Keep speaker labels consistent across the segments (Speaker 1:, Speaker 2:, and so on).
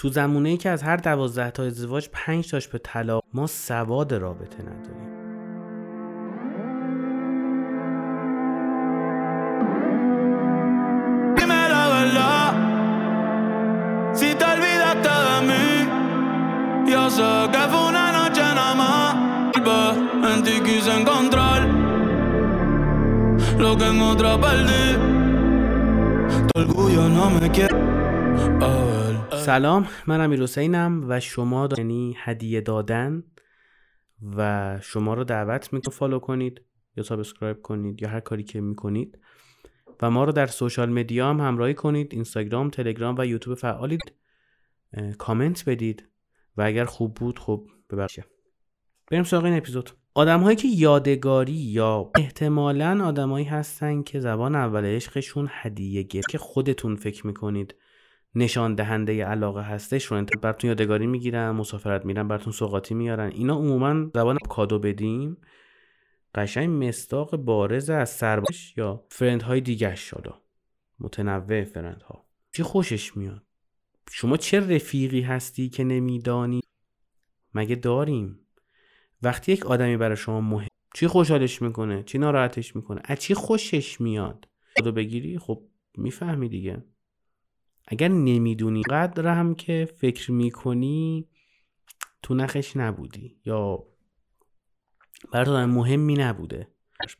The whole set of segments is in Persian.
Speaker 1: تو زمونه ای که از هر دوازده تا ازدواج پنج تاش به طلاق ما سواد رابطه نداریم. سلام من امیر حسینم و شما یعنی هدیه دادن و شما رو دعوت می‌کنم فالو کنید یا سابسکرایب کنید یا هر کاری که می‌کنید و ما رو در سوشال مدیا هم همراهی کنید. اینستاگرام تلگرام و یوتیوب فعالید کامنت بدید. و اگر خوب بود خب ببخشید. بریم سراغ این اپیزود. آدم هایی که یادگاری یا احتمالا آدمایی هستن که زبان اول عشقشون هدیه گرفت که خودتون فکر می‌کنید. نشان دهنده علاقه هستش رو براتون یادگاری می‌گیرن مسافرت میرن براتون سوقاتی میارن. اینا عموما زبان کادو بدیم. قشنگ مستاق بارز از سرباش یا فرند های دیگه شده متنوع فرند ها چی خوشش میاد؟ شما چه رفیقی هستی که نمیدانی؟ مگه داریم؟ وقتی یک آدمی برای شما مهم چی خوشحالش می‌کنه؟ چی ناراحتش می‌کنه؟ از چی خوشش میاد؟ خودو بگیری؟ خب می‌فهمی دیگه. اگر نمی‌دونی قدر هم که فکر می‌کنی تو نخش نبودی یا برای مهمی نبوده.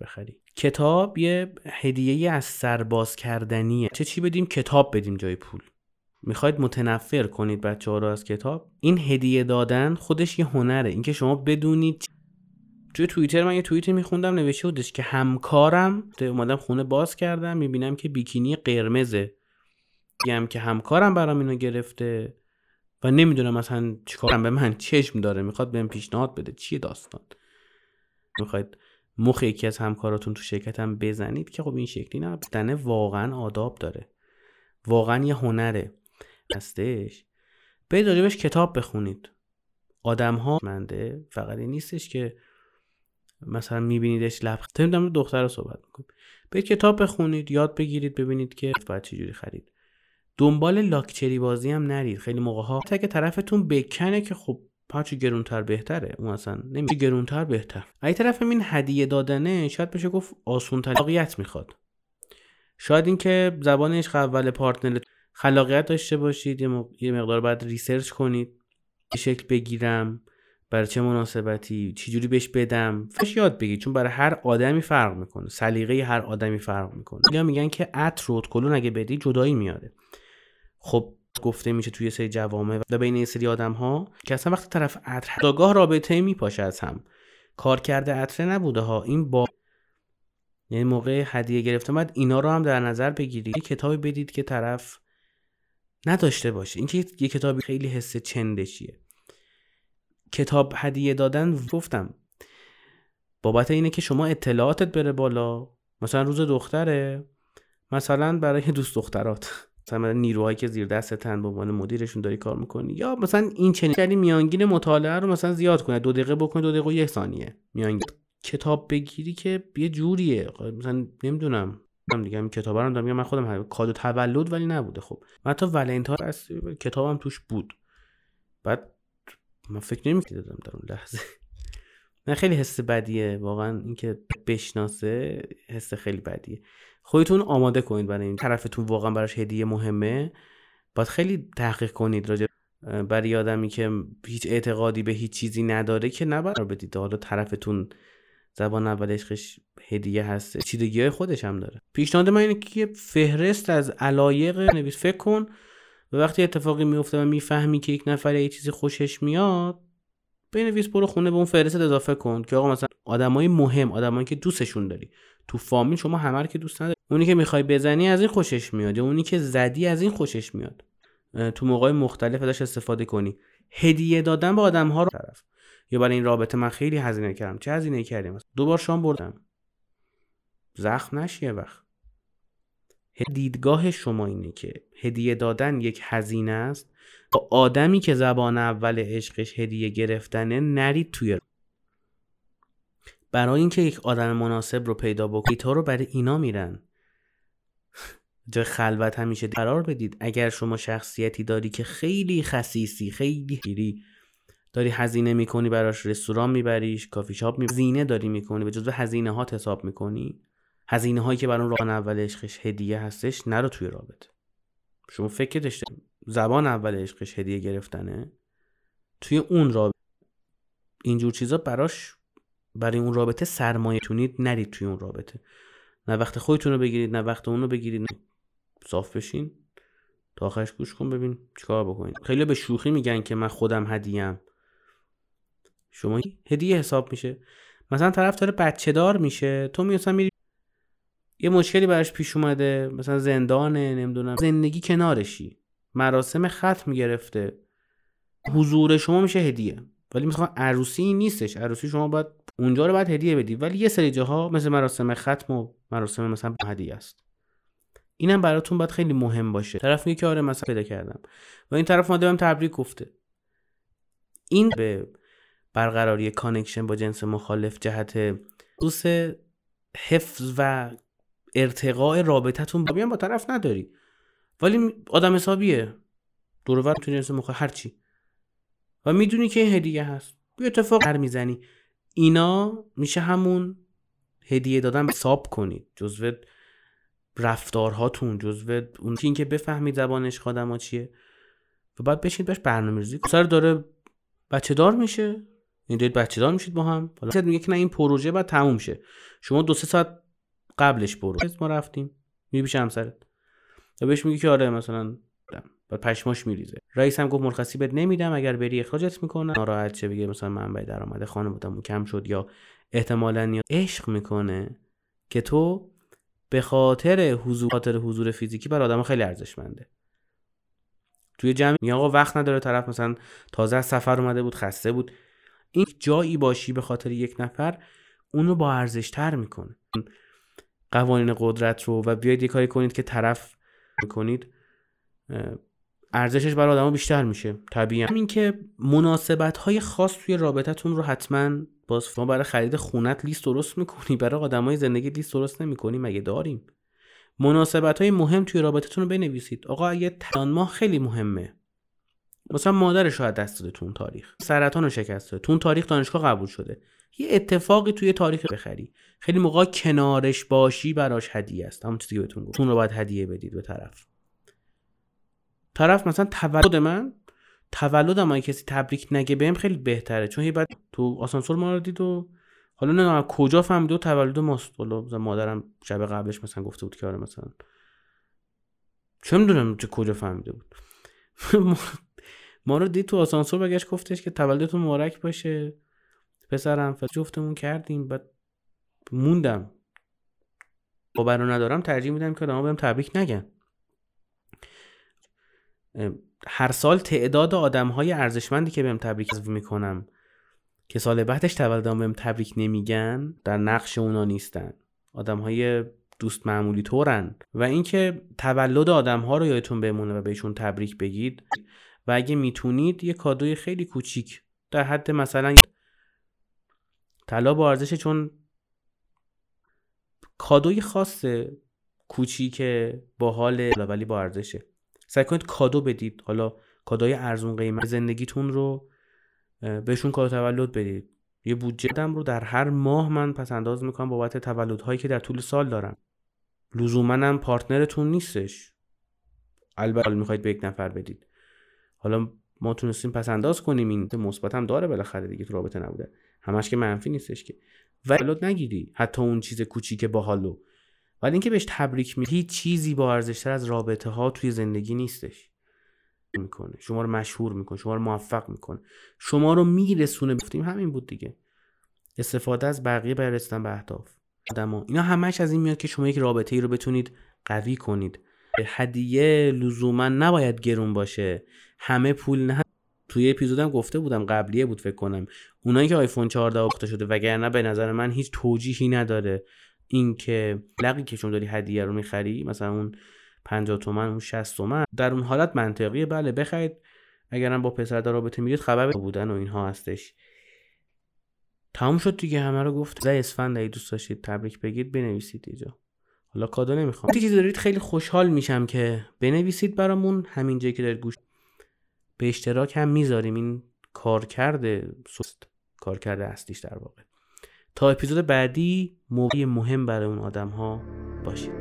Speaker 1: بخری. کتاب یه هدیه از سرباز کردنیه. چه چی بدیم؟ کتاب بدیم جای پول. می‌خواید متنفر کنید بچه ها رو از کتاب؟ این هدیه دادن خودش یه هنره. اینکه شما بدونید توی توییتر من یه توییتی میخوندم نوشته بودش که همکارم اومدم خونه باز کردم می‌بینم که بیکینی قرمزه. میگم که همکارم برام اینو گرفته و نمی‌دونم مثلا چیکارم. به من چشم داره. می‌خواد بهم پیشنهاد بده. چیه داستان؟ می‌خواید مخ یکی از همکاراتون تو شرکتم بزنید که خب این شکلی نه. بدنه واقعا آداب داره. واقعا یه هنره. هستش. برید راجبش کتاب بخونید. آدم ها منده. فقط نیستش که مثلا میبینیدش لب نمی‌دونم دختر رو صحبت می‌کنیم. برید کتاب بخونید. یاد بگیرید. ببینید که باید چجوری خرید. دنبال لاکچری بازی هم نرید. خیلی موقع ها تا که طرفتون بکنه که خب هرچی گرونتر بهتره. اون اصلا نمیشه گرونتر بهتر. ای طرف این هدیه دادنه شاید بشه گفت آسون واقعیت می‌خواد. شاید اینکه زبان عشق اول پارتنر خلاقیت داشته باشید یه مقدار باید ریسرچ کنید. به شکل بگیرم برای چه مناسبتی چجوری بهش بدم. فش یاد بگید چون برای هر آدمی فرق می‌کنه. سلیقه هر آدمی فرق می‌کنه. یا میگن که عطر و کلون اگه بدی جدایی میاره. خب گفته میشه توی سری جوامع و بین این سری آدم ها که اصلا وقتی طرف عطر داگاه رابطه میپاشه از هم. کار کرده عطر نبوده ها. این با یعنی موقع هدیه گرفته باید اینا رو هم در نظر بگیرید. یه کتابی بدید که طرف نداشته باشه. این که یه کتابی خیلی حس چندشیه کتاب هدیه دادن گفتم. بابت اینه که شما اطلاعاتت بره بالا. مثلا روز دختره. مثلا برای دوست دخترات. مثلا نیروهایی که زیر دستتن به عنوان مدیرشون داری کار می‌کنی. یا مثلا این چنین یعنی میانگین مطالعه رو مثلا زیاد کنه دو دقیقه بکنه دو دقیقه و یک ثانیه. میانگین. کتاب بگیری که یه جوریه. مثلا نمی‌دونم. من دیگه کتاب رو دارم من خودم کادو تولد ولی نبوده. خب. من تا ولنتاین کتابم توش بود. بعد من فکر نمی‌کردم در اون لحظه. نه خیلی حس بدیه. واقعا اینکه بشناسه حس خیلی بدیه. خودتون آماده کنید برای این طرفتون واقعا براش هدیه مهمه. باید خیلی تحقیق کنید راجع برای آدمی که هیچ اعتقادی به هیچ چیزی نداره که نباید بدید. حالا طرفتون زبان اول عشقش هدیه هست. چیدگی های خودش هم داره. پیشنهاد من اینه که فهرست از علایق نویس. فکر کن و وقتی اتفاقی میفته و می‌فهمی که یک نفر یه چیزی خوشش میاد بنویس برو خونه به اون فهرست اضافه کن که آقا مثلا آدمای مهم آدمایی که دوستشون داری. تو فامیل شما همه که دوست نداری. اونی که می‌خوای بزنی از این خوشش میاد یا اونی که زدی از این خوشش میاد. تو موقع مختلف ازش استفاده کنی. هدیه دادن به آدم ها رو طرف. یا برای این رابطه من خیلی هزینه کردم. چه هزینه کردیم؟ دو بار شام بردم. زخم نشیه وقت. دیدگاه شما اینه که هدیه دادن یک هزینه است. آدمی که زبان اول عشقش هدیه گرفتنه نرید توی برای اینکه یک آدم مناسب رو پیدا بکنید تو رو برای اینا میرن. جای خلوت همیشه قرار بدید. اگر شما شخصیتی داری که خیلی خصیصی خیلی خیلی داری هزینه می‌کنی براش رستوران میبریش کافی شاپ می هزینه داری می‌کنی به جزو هزینه ها حساب می‌کنی. هزینه هایی که برای اون راه اول عشقش هدیه هستش نرو توی رابطه شما فکر داشته زبان اول عشقش هدیه گرفتنه. توی اون رابطه اینجور چیزا براش برای اون رابطه سرمایه تونید نرید توی اون رابطه. نه وقت خودتون رو بگیرید نه وقت اون رو بگیرید. صاف بشین. تا آخرش گوش کن ببین چیکار بکنید. خیلی به شوخی میگن که من خودم هدیم شما هدیه حساب میشه. مثلا طرف داره بچه دار میشه. تو میاسن میری یه مشکلی براش پیش اومده. مثلا زندانه نمی‌دونم. زندگی کنارشی. مراسم ختم گرفته. حضور شما میشه هدیه. ولی مثلا عروسی نیستش. عروسی شما باید اونجا رو باید هدیه بدی. ولی یه سری جاها مثل مراسم ختم و مراسم مثلا هدیه است. اینم براتون باید خیلی مهم باشه. طرف میگه که آره مثلا پیدا کردم. و این طرف ماده بهم تبریک گفته. این به برقراری کانکشن با جنس مخالف جهت دوست حفظ و ارتقاء رابطتون با طرف نداری. ولی آدم حسابیه. دور تو جنس مخالف هرچی و می‌دونی که این هدیه هست. بی اتفاق هر می‌زنی. اینا میشه همون هدیه دادن حساب کنید. جزو رفتارهاتون جزو اون که بفهمید زبانش خادم چیه. و بعد بشید باش برنامه ریزی سر داره بچه دار میشه. این دارید بچه دار میشید با هم. حالا میگه که نه این پروژه بعد تموم شه. شما دو سه ساعت قبلش برو ما رفتیم. پیش همسرت. و بهش میگه که آره مثلا و پشماش میریزه. رئیس هم گفت مرخصی بهت نمیدم اگر بری اخراجت می‌کنه ناراحت شه بگه مثلا منبع درآمد خانواده‌مون کم شد یا احتمالا یا عشق می‌کنه که تو به خاطر حضور خاطر حضور فیزیکی بر آدم خیلی ارزشمنده. توی جمع میگه آقا وقت نداره طرف مثلا تازه از سفر اومده بود خسته بود. این جایی باشی به خاطر یک نفر اونو با ارزش تر می‌کنه. قوانین قدرت رو و بیاید یه کاری کنید که طرف می‌کنید ارزشش برای آدما بیشتر میشه. طبیعی. همین که مناسبت های خاص توی رابطتون رو حتما باز ما برای خرید خونت لیست درست می‌کنی برای آدمای زندگی لیست درست نمی‌کنی مگه داریم؟ مناسبت های مهم توی رابطتون رو بنویسید. آقا اگه تان ماه خیلی مهمه. مثلا مادرش شاید دست داده تو اون تاریخ. سرطان رو شکسته تو اون تاریخ دانشگاه قبول شده. یه اتفاقی توی تاریخ بخری. خیلی موقع کنارش باشی براش هدیه است. همون چیزی که بهتون گفتم. رو باید هدیه بدید به طرف. طرف مثلا تولد من تولدم اگه کسی تبریک نگه بهم خیلی بهتره. چون هی بعد تو آسانسور ما رو دید و حالا نه کجا فهمیده و تولد ماست. حالا مادرم شب قبلش مثلا گفته بود که آره مثلا. چه می‌دونم چه کجا فهمیده بود. ما رو دید تو آسانسور بگشت گفتش که تولدتون مبارک باشه. پسرم جفتمون کردیم بعد موندم. رو ندارم ترجیح میدم که آدما بهم تبریک نگن. هر سال تعداد آدم های ارزشمندی که بهم تبریک می‌کنم که سال بعدش تولدم بهم تبریک نمیگن در نقش اونا نیستن. آدم های دوست معمولی طورن. و اینکه تولد آدم ها رو یادتون بمونه و بهشون تبریک بگید. و اگه می‌تونید یه کادوی خیلی کوچیک در حد مثلا طلا با ارزش چون کادوی خاصه کوچیک حال ولی با ارزشه. سعی کنید کادو بدید. حالا کادوی ارزون قیمت زندگیتون رو بهشون کادو تولد بدید. یه بودجه دم رو در هر ماه من پس انداز می‌کنم بابت تولدهایی که در طول سال دارم. لزوما پارتنرتون نیستش. البته می‌خواید به یک نفر بدید. حالا ما تونستیم پس انداز کنیم. این مثبت هم داره بالاخره دیگه تو رابطه نبوده. همش که منفی نیستش که. ولاد نگیری. حتی اون چیز کوچیک باحالو ولی اینکه بهش تبریک می هیچ چیزی با ارزشتر از رابطه ها توی زندگی نیستش. می‌کنه. شما رو مشهور می‌کنه. شما رو موفق می‌کنه. شما رو میرسونه. گفتیم همین بود دیگه. استفاده از بقیه برای رسیدن به اهداف. آدما. اینا همش از این میاد که شما یک رابطه ای رو بتونید قوی کنید. هدیه لزوما نباید گرون باشه. همه پول نه توی اپیزودم گفته بودم قبلیه بود فکر کنم. اونایی که آیفون 14 اخته شده وگرنه به نظر من هیچ توجیهی نداره. اینکه لقی که شما داری هدیه رو می‌خری مثلا اون 50 تومن اون 60 تومن در اون حالت منطقیه. بله بخرید. اگرم با پسر در رابطه میرید خبر بودن و اینها هستش. تمام شد دیگه همه رو گفت. اسفند اگه دوست داشتید تبریک بگید بنویسید اینجا. حالا کادو نمی‌خوام. چیزی دارید خیلی خوشحال میشم که بنویسید برامون همین جایی که دارید گوش به اشتراک هم می‌ذاریم. این کارکرد سست کارکرد اصلیش در واقع. تا اپیزود بعدی موضوع مهم برای اون آدم ها باشید.